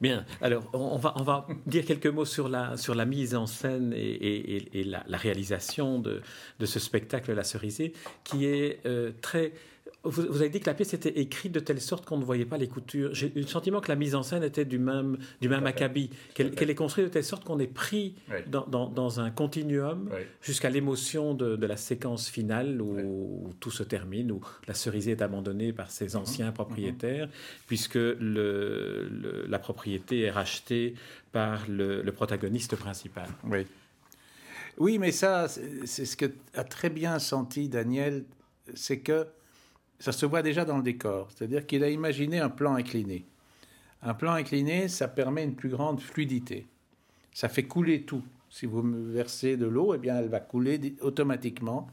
Bien, alors on va, on va dire quelques mots sur la, sur la mise en scène et, la, réalisation de, ce spectacle La Cerisée, qui est euh, très vous, avez dit que la pièce était écrite de telle sorte qu'on ne voyait pas les coutures. J'ai eu le sentiment que la mise en scène était du même, du même acabit, qu'elle est construite de telle sorte qu'on est pris dans, dans, un continuum jusqu'à l'émotion de, de, la séquence finale où, tout se termine, où la cerisée est abandonnée par ses mhm. anciens mhm. propriétaires, puisque le, la propriété est rachetée par le, le protagoniste principal. Oui. Oui, mais ça, c'est ce que a très bien senti Daniel, c'est que ça se voit déjà dans le décor. C'est-à-dire qu'il a imaginé un plan incliné. Un plan incliné, ça permet une plus grande fluidité. Ça fait couler tout. Si vous versez de l'eau, eh bien, elle va couler automatiquement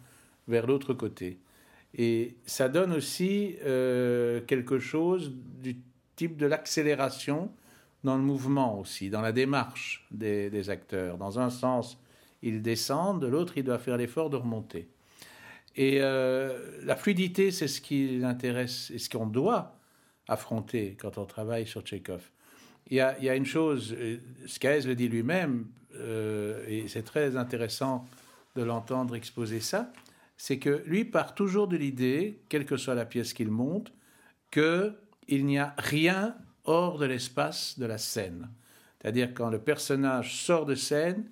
vers l'autre côté. Et ça donne aussi euh, quelque chose du type de l'accélération dans le mouvement aussi, dans la démarche des, des acteurs. Dans un sens, ils descendent, de l'autre, ils doivent faire l'effort de remonter. Et euh, la fluidité, c'est ce qui l'intéresse et ce qu'on doit affronter quand on travaille sur Tchekhov. Il y a, une chose, euh, Skaez le dit lui-même, euh, et c'est très intéressant de l'entendre exposer ça, c'est que lui part toujours de l'idée, quelle que soit la pièce qu'il monte, qu'il n'y a rien hors de l'espace de la scène. C'est-à-dire quand le personnage sort de scène,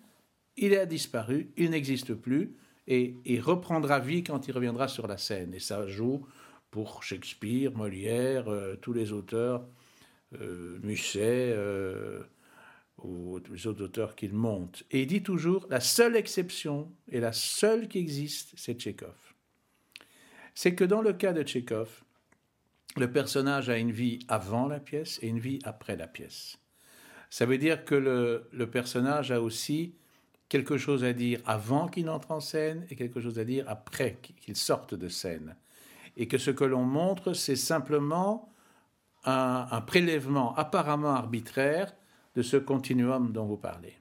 il a disparu, il n'existe plus, et, reprendra vie quand il reviendra sur la scène. Et ça joue pour Shakespeare, Molière, euh, tous les auteurs, euh, Musset euh, ou les autres auteurs qu'il monte. Et il dit toujours la seule exception et la seule qui existe, c'est Tchékov. C'est que dans le cas de Tchékov, le personnage a une vie avant la pièce et une vie après la pièce. Ça veut dire que le personnage a aussi quelque chose à dire avant qu'il n'entre en scène et quelque chose à dire après qu'il sorte de scène. Et que ce que l'on montre, c'est simplement un, prélèvement apparemment arbitraire de ce continuum dont vous parlez.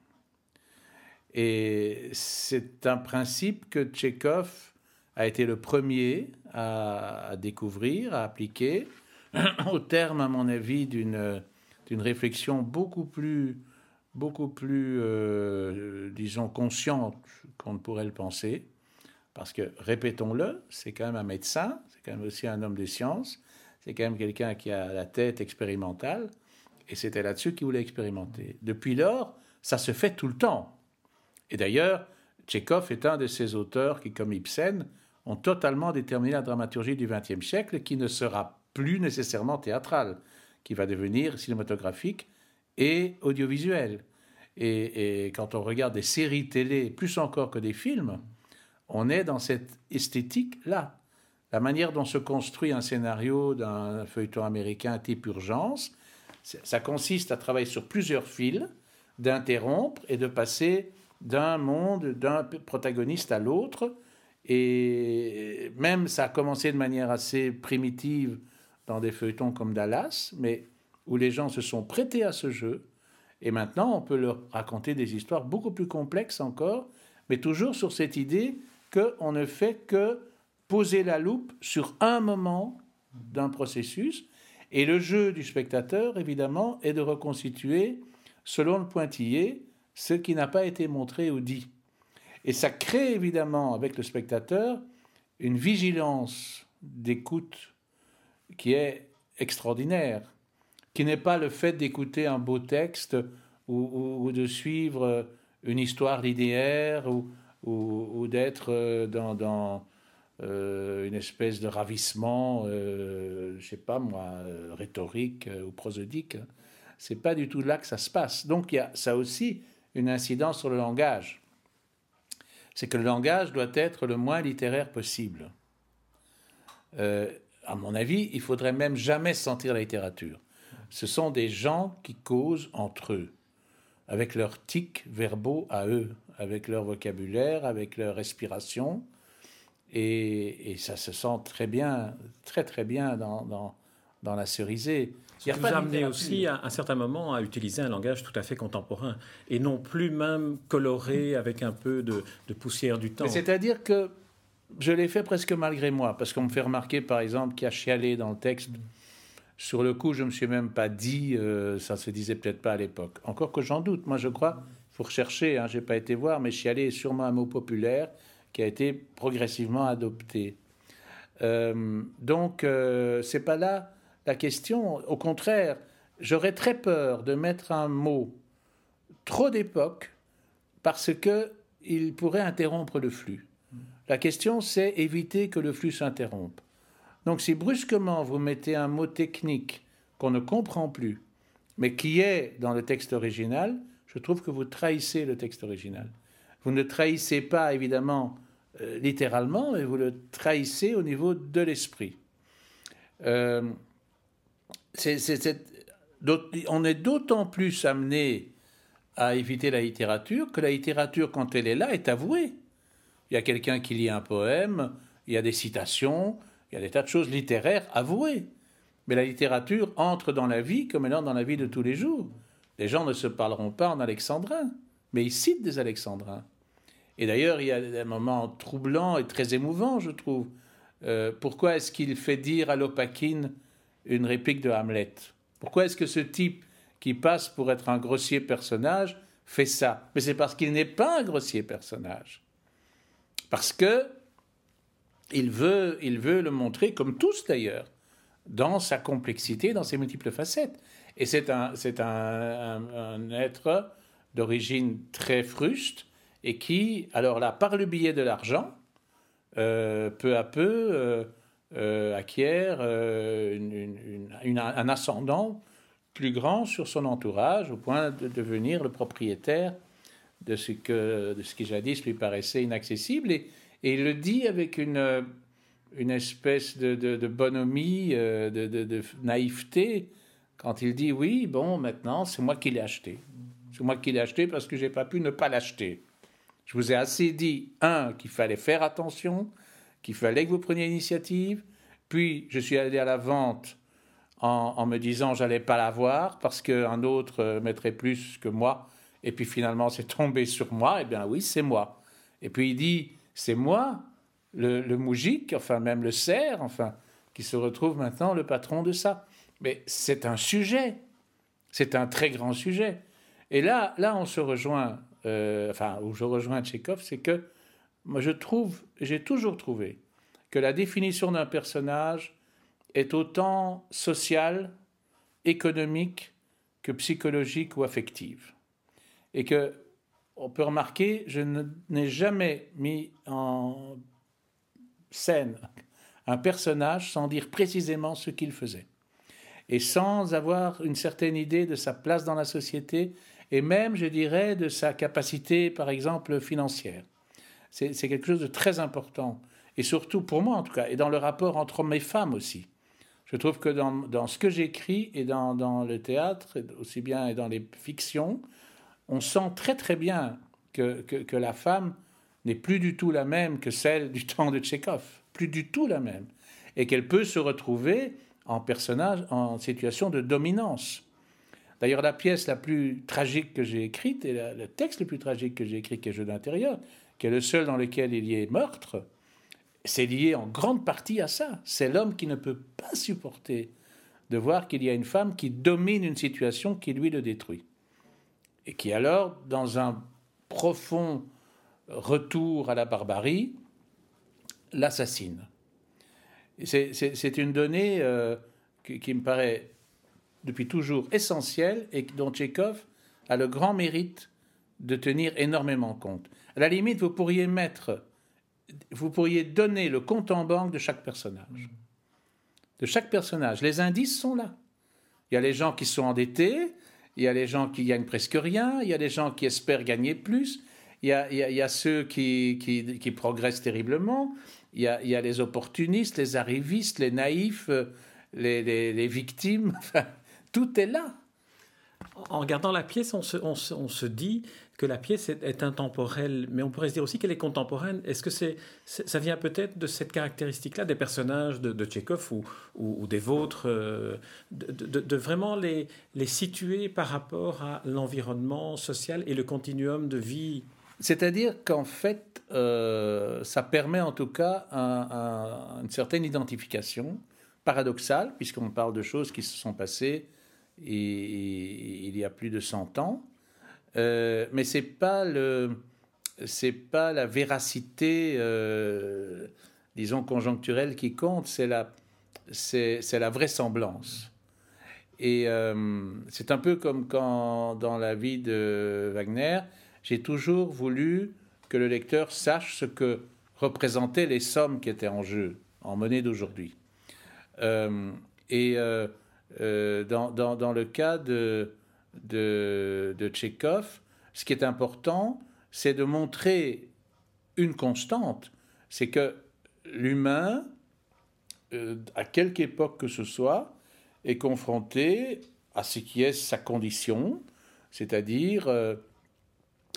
Et c'est un principe que Tchekhov a été le premier à, à découvrir, à appliquer, au terme, à mon avis, d'une réflexion beaucoup plus beaucoup plus, euh, disons, consciente qu'on ne pourrait le penser. Parce que, répétons-le, c'est quand même un médecin, c'est quand même aussi un homme des sciences, c'est quand même quelqu'un qui a la tête expérimentale, et c'était là-dessus qu'il voulait expérimenter. Depuis lors, ça se fait tout le temps. Et d'ailleurs, Tchekhov est un de ces auteurs qui, comme Ibsen, ont totalement déterminé la dramaturgie du XXe siècle, qui ne sera plus nécessairement théâtrale, qui va devenir cinématographique et audiovisuel. Et, quand on regarde des séries télé, plus encore que des films, on est dans cette esthétique-là. La manière dont se construit un scénario d'un feuilleton américain type urgence, ça consiste à travailler sur plusieurs fils, d'interrompre et de passer d'un monde, d'un protagoniste à l'autre. Et même ça a commencé de manière assez primitive dans des feuilletons comme Dallas, mais où les gens se sont prêtés à ce jeu. Et maintenant, on peut leur raconter des histoires beaucoup plus complexes encore, mais toujours sur cette idée qu'on ne fait que poser la loupe sur un moment d'un processus. Et le jeu du spectateur, évidemment, est de reconstituer, selon le pointillé, ce qui n'a pas été montré ou dit. Et ça crée évidemment avec le spectateur une vigilance d'écoute qui est extraordinaire qui n'est pas le fait d'écouter un beau texte ou, de suivre une histoire linéaire ou, d'être euh, dans, euh, une espèce de ravissement, euh, je sais pas moi, euh, rhétorique ou prosodique. C'est pas du tout là que ça se passe. Donc il y a ça aussi une incidence sur le langage. C'est que le langage doit être le moins littéraire possible. à mon avis, il faudrait même jamais sentir la littérature ce sont des gens qui causent entre eux, avec leurs tics verbaux à eux, avec leur vocabulaire, avec leur respiration. Et, ça se sent très bien, très très bien dans, dans, dans la cerisée. Ça vous a amené aussi à un certain moment à utiliser un langage tout à fait contemporain et non plus même coloré avec un peu de, de poussière du temps. C'est-à-dire que je l'ai fait presque malgré moi, parce qu'on me fait remarquer par exemple qu'il y a chialé dans le texte Sur le coup, je ne me suis même pas dit, euh, ça se disait peut-être pas à l'époque. Encore que j'en doute. Moi, je crois, il faut rechercher, hein, je n'ai pas été voir, mais chialer est sûrement un mot populaire qui a été progressivement adopté. Euh, donc, euh, c'est pas là la question. Au contraire, j'aurais très peur de mettre un mot trop d'époque parce que il pourrait interrompre le flux. La question, c'est éviter que le flux s'interrompe. Donc, si brusquement vous mettez un mot technique qu'on ne comprend plus, mais qui est dans le texte original, je trouve que vous trahissez le texte original. Vous ne trahissez pas, évidemment, euh, littéralement, mais vous le trahissez au niveau de l'esprit. Euh, on est d'autant plus amené à éviter la littérature que la littérature, quand elle est là, est avouée. Il y a quelqu'un qui lit un poème, il y a des citations, il y a des tas de choses littéraires avouées. Mais la littérature entre dans la vie comme elle entre dans la vie de tous les jours. Les gens ne se parleront pas en alexandrin, mais ils citent des alexandrins. Et d'ailleurs, il y a des moments troublants et très émouvants, je trouve. Euh, pourquoi est-ce qu'il fait dire à Lopakine une réplique de Hamlet? Pourquoi est-ce que ce type qui passe pour être un grossier personnage fait ça? Mais c'est parce qu'il n'est pas un grossier personnage. Parce que il veut, il veut le montrer, comme tous d'ailleurs, dans sa complexité, dans ses multiples facettes. Et c'est un, c'est un, être d'origine très fruste, et qui, alors là, par le biais de l'argent, euh, peu à peu euh, euh, acquiert un ascendant plus grand sur son entourage, au point de devenir le propriétaire de ce, que, de ce qui jadis lui paraissait inaccessible. Et, il le dit avec une, une espèce de, bonhomie, de, de, naïveté, quand il dit oui, bon, maintenant, c'est moi qui l'ai acheté. C'est moi qui l'ai acheté parce que j'ai pas pu ne pas l'acheter. Je vous ai assez dit, un, qu'il fallait faire attention, qu'il fallait que vous preniez l'initiative. Puis, je suis allé à la vente en, me disant j'allais pas la voir parce qu'un autre euh, mettrait plus que moi. Et puis finalement, c'est tombé sur moi. Eh bien oui, c'est moi. Et puis il dit, c'est moi, le, moujik, enfin même le cerf, enfin, qui se retrouve maintenant le patron de ça. Mais c'est un sujet. C'est un très grand sujet. Et là, là, on se rejoint euh, enfin, où je rejoins Tchékov, c'est que moi je trouve, j'ai toujours trouvé que la définition d'un personnage est autant sociale, économique que psychologique ou affective. Et que on peut remarquer, je n'ai jamais mis en scène un personnage sans dire précisément ce qu'il faisait. Et sans avoir une certaine idée de sa place dans la société et même, je dirais, de sa capacité, par exemple, financière. C'est quelque chose de très important, et surtout pour moi en tout cas, et dans le rapport entre hommes et femmes aussi. Je trouve que dans, ce que j'écris et dans, dans, le théâtre, aussi bien et dans les fictions, on sent très très bien que, la femme n'est plus du tout la même que celle du temps de Tchékov, plus du tout la même, et qu'elle peut se retrouver en personnage en situation de dominance. D'ailleurs, la pièce la plus tragique que j'ai écrite, et le texte le plus tragique que j'ai écrit, qui est Jeu d'intérieur, qui est le seul dans lequel il y ait meurtre, c'est lié en grande partie à ça. C'est l'homme qui ne peut pas supporter de voir qu'il y a une femme qui domine une situation qui lui le détruit. Et qui alors, dans un profond retour à la barbarie, l'assassine. C'est une donnée euh, qui, me paraît depuis toujours essentiel et dont Tchékov a le grand mérite de tenir énormément compte. À la limite, vous pourriez mettre, vous pourriez donner le compte en banque de chaque personnage. De chaque personnage. Les indices sont là. Il y a les gens qui sont endettés, il y a les gens qui gagnent presque rien, il y a les gens qui espèrent gagner plus, il y a, il y a, ceux qui, qui, progressent terriblement, il y, a, il y, a, les opportunistes, les arrivistes, les naïfs, les, les, les victimes. Tout est là. En regardant la pièce, on se, on se, dit que la pièce est, intemporelle, mais on pourrait se dire aussi qu'elle est contemporaine. Est-ce que c'est, ça vient peut-être de cette caractéristique-là des personnages de, de ou, ou, des vôtres, euh, de, vraiment les, les situer par rapport à l'environnement social et le continuum de vie? C'est-à-dire qu'en fait, euh, ça permet en tout cas une certaine identification paradoxal, puisqu'on parle de choses qui se sont passées il y a plus de 100 ans. Euh, mais c'est pas le, c'est pas la véracité, euh, disons conjoncturelle qui compte, c'est la, c'est, la vraisemblance. Et euh, c'est un peu comme quand dans la vie de Wagner, j'ai toujours voulu que le lecteur sache ce que représentaient les sommes qui étaient en jeu en monnaie d'aujourd'hui. et dans, dans, dans, le cas de, de, de Tchekhov, ce qui est important, c'est de montrer une constante, c'est que l'humain, euh, à quelque époque que ce soit, est confronté à ce qui est sa condition, c'est-à-dire euh,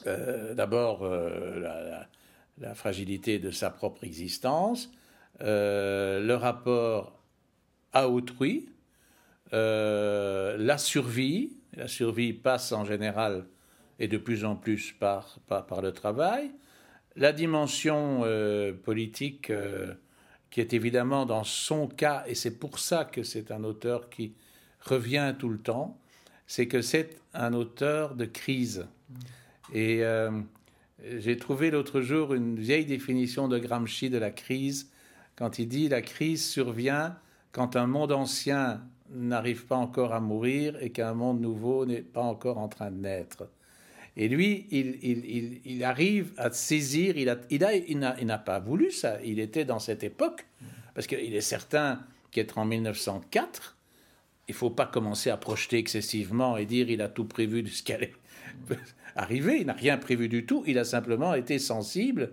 euh, d'abord la, fragilité de sa propre existence, le rapport à autrui, la survie, la survie passe en général et de plus en plus par, par, le travail. La dimension euh, politique, euh, qui est évidemment dans son cas, et c'est pour ça que c'est un auteur qui revient tout le temps, c'est que c'est un auteur de crise. Et euh, j'ai trouvé l'autre jour une vieille définition de Gramsci de la crise, quand il dit la crise survient quand un monde ancien n'arrive pas encore à mourir et qu'un monde nouveau n'est pas encore en train de naître. Et lui, il, arrive à saisir, il n'a il a, pas voulu ça, il était dans cette époque, parce qu'il est certain qu'être en 1904, il ne faut pas commencer à projeter excessivement et dire il a tout prévu de ce qui allait arriver, il n'a rien prévu du tout, il a simplement été sensible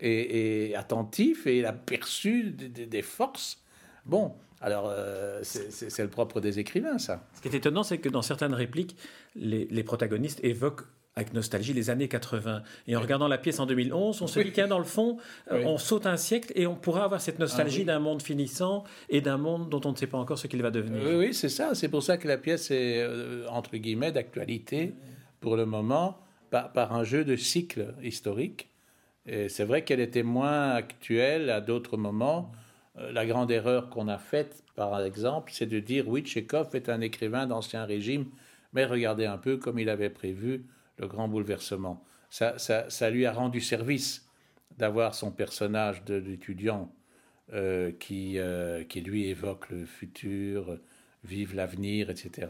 et, attentif et il a perçu des forces. Bon, alors, euh, c'est le propre des écrivains, ça. Ce qui est étonnant, c'est que dans certaines répliques, les, protagonistes évoquent avec nostalgie les années 80. Et en regardant la pièce en 2011, on se dit qu'à dans le fond, euh, on saute un siècle et on pourra avoir cette nostalgie ah d'un monde finissant et d'un monde dont on ne sait pas encore ce qu'il va devenir. Oui, oui c'est ça. C'est pour ça que la pièce est, euh, entre guillemets, d'actualité pour le moment, par, par, un jeu de cycle historique. Et c'est vrai qu'elle était moins actuelle à d'autres moments. Euh, la grande erreur qu'on a faite, par exemple, c'est de dire oui, Tchékov est un écrivain d'ancien régime, mais regardez un peu comme il avait prévu le grand bouleversement. Ça, ça, lui a rendu service d'avoir son personnage de l'étudiant euh, qui, euh, qui, lui, évoque le futur, vive l'avenir, etc.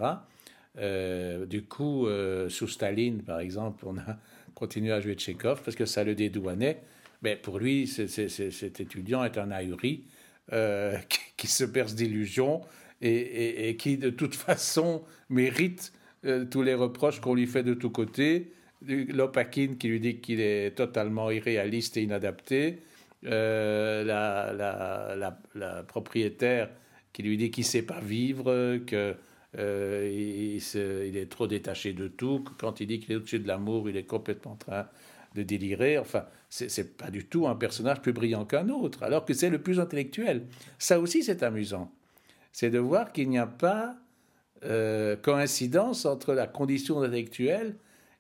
du coup, sous Staline, par exemple, on a continué à jouer Tchékov parce que ça le dédouanait. Mais pour lui, cet étudiant est un ahuri euh, qui, se perce d'illusions et, qui, de toute façon, mérite euh, tous les reproches qu'on lui fait de tous côtés. Lopakin qui lui dit qu'il est totalement irréaliste et inadapté. Euh, la, propriétaire qui lui dit qu'il ne sait pas vivre, qu'il il, est trop détaché de tout, que quand il dit qu'il est au-dessus de l'amour, il est complètement en train de délirer. Enfin, c'est pas du tout un personnage plus brillant qu'un autre, alors que c'est le plus intellectuel. Ça aussi, c'est amusant. C'est de voir qu'il n'y a pas euh, coïncidence entre la condition intellectuelle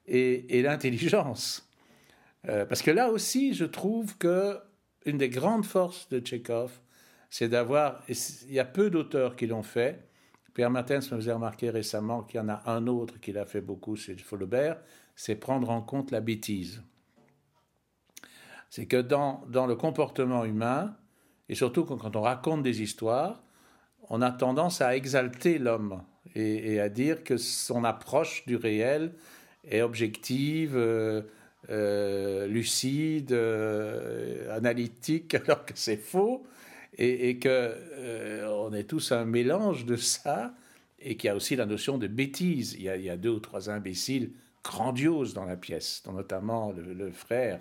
et, l'intelligence. Euh, parce que là aussi, je trouve que une des grandes forces de Tchekhov, c'est d'avoir. Il y a peu d'auteurs qui l'ont fait. Pierre Martens me faisait remarquer récemment qu'il y en a un autre qui l'a fait beaucoup, c'est Faulbert, c'est prendre en compte la bêtise c'est que dans, dans, le comportement humain, et surtout quand on raconte des histoires, on a tendance à exalter l'homme et, à dire que son approche du réel est objective, euh, euh, lucide, euh, analytique, alors que c'est faux, et, et que on est tous un mélange de ça, et qu'il y a aussi la notion de bêtise. Il y a, il y a, deux ou trois imbéciles grandioses dans la pièce, dont notamment le frère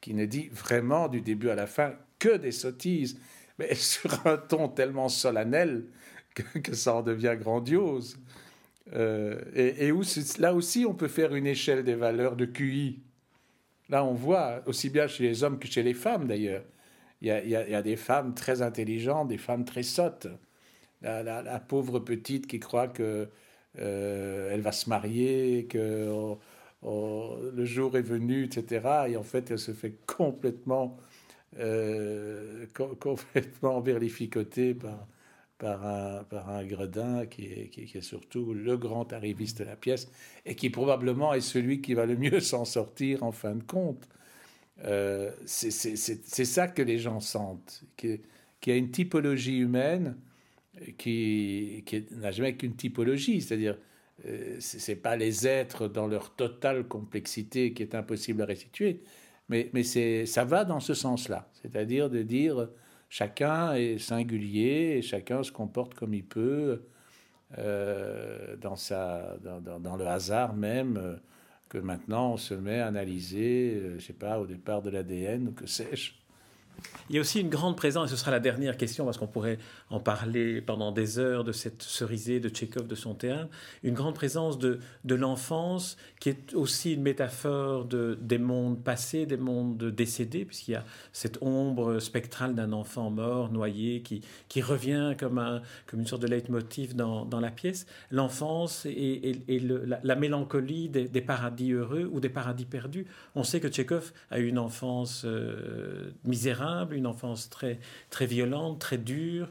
qui ne dit vraiment du début à la fin que des sottises, mais sur un ton tellement solennel que, ça en devient grandiose. Euh, et, là aussi, on peut faire une échelle des valeurs de QI. Là, on voit, aussi bien chez les hommes que chez les femmes d'ailleurs, il y, a, des femmes très intelligentes, des femmes très sottes. La, pauvre petite qui croit que euh, elle va se marier, que Oh, le jour est venu, etc. Et en fait, elle se fait complètement, euh, complètement par, par un, par gredin qui est, qui, est, surtout le grand arriviste de la pièce et qui probablement est celui qui va le mieux s'en sortir en fin de compte. Euh, c'est ça que les gens sentent, qu'il y a une typologie humaine qui, qui n'a jamais qu'une typologie, c'est-à-dire euh, ce n'est pas les êtres dans leur totale complexité qui est impossible à restituer, mais, ça va dans ce sens-là, c'est-à-dire de dire chacun est singulier et chacun se comporte comme il peut euh, dans, dans, le hasard même euh, que maintenant on se met à analyser, je sais pas, au départ de l'ADN ou que sais-je. Il y a aussi une grande présence, et ce sera la dernière question parce qu'on pourrait en parler pendant des heures de cette cerisée de Tchékov, de son théâtre, une grande présence de, de l'enfance qui est aussi une métaphore de, des mondes passés, des mondes décédés, puisqu'il y a cette ombre spectrale d'un enfant mort, noyé, qui, qui revient comme, un, comme une sorte de leitmotiv dans, dans la pièce. L'enfance et, et, le, la, mélancolie des, paradis heureux ou des paradis perdus. On sait que Tchékov a eu une enfance euh, misérable une enfance très, très violente, très dure.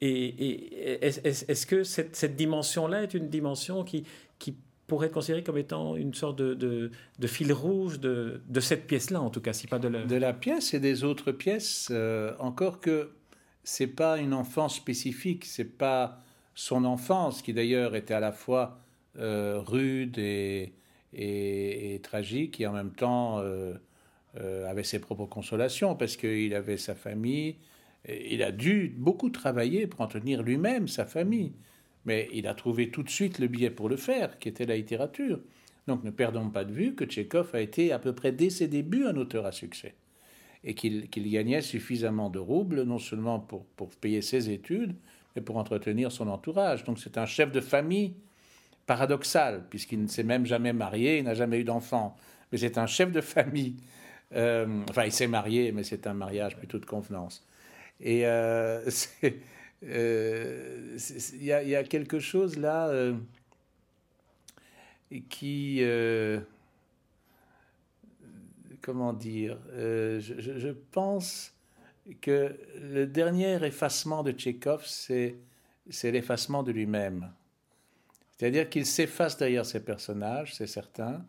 Et, est-ce que cette, dimension-là est une dimension qui, qui pourrait être considérée comme étant une sorte de, de, fil rouge de, de cette pièce-là, en tout cas, si pas de la... De la pièce et des autres pièces, euh, encore que c'est pas une enfance spécifique, c'est pas son enfance, qui d'ailleurs était à la fois euh, rude et, et, tragique, et en même temps... Euh, euh, avait ses propres consolations parce qu'il avait sa famille. Il a dû beaucoup travailler pour entretenir lui-même sa famille. Mais il a trouvé tout de suite le biais pour le faire, qui était la littérature. Donc ne perdons pas de vue que Tchékov a été à peu près dès ses débuts un auteur à succès. Et qu'il gagnait suffisamment de roubles, non seulement pour, pour payer ses études, mais pour entretenir son entourage. Donc c'est un chef de famille paradoxal, puisqu'il ne s'est même jamais marié, il n'a jamais eu d'enfant. Mais c'est un chef de famille euh, enfin, il s'est marié, mais c'est un mariage plutôt de convenance. Et euh, euh, il y, a quelque chose là qui comment dire, je, je, pense que le dernier effacement de Tchékov, c'est l'effacement de lui-même. C'est-à-dire qu'il s'efface derrière ses personnages, c'est certain,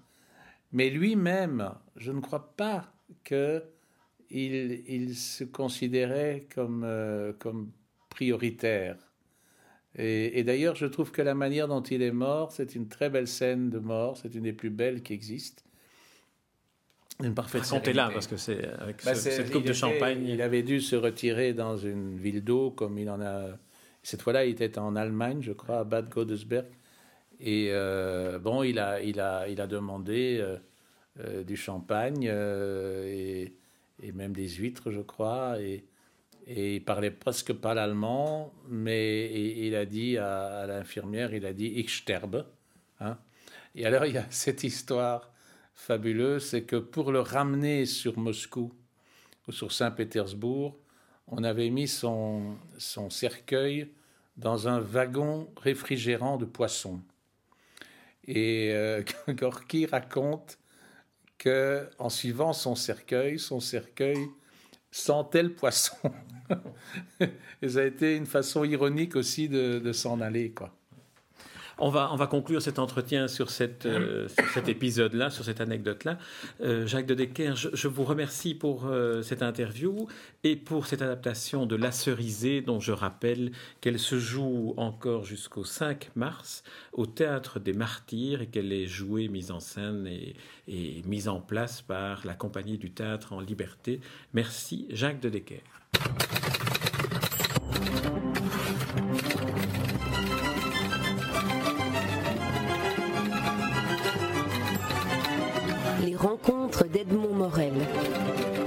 mais lui-même, je ne crois pas qu'il il se considérait comme, euh, comme prioritaire. Et, d'ailleurs, je trouve que la manière dont il est mort, c'est une très belle scène de mort, c'est une des plus belles qui existent. Une parfaite Racontez là, parce que c'est avec bah, cette coupe de champagne. Il avait dû se retirer dans une ville d'eau, comme il en a. Cette fois-là, il était en Allemagne, je crois, à Bad Godesberg. Et euh, bon, il a, il a, il a demandé euh, euh, du champagne et, même des huîtres, je crois. Et, et il parlait presque pas l'allemand, mais il a dit à, l'infirmière, il a dit Ich sterbe. Hein. Et alors, il y a cette histoire fabuleuse, c'est que pour le ramener sur Moscou ou sur Saint-Pétersbourg, on avait mis son, son cercueil dans un wagon réfrigérant de poissons. Et euh, Gorky raconte que en suivant son cercueil, son cercueil sentait le poisson. et ça a été une façon ironique aussi de, de s'en aller, quoi. On va, on va conclure cet entretien sur, euh, cet épisode-là, sur cette anecdote-là. Euh, Jacques de Decker, je, vous remercie pour euh, cette interview et pour cette adaptation de La Cerisée, dont je rappelle qu'elle se joue encore jusqu'au 5 mars au Théâtre des Martyrs et qu'elle est jouée, mise en scène et, et mise en place par la Compagnie du Théâtre en Liberté. Merci, Jacques de Decker. d'Edmond Morel.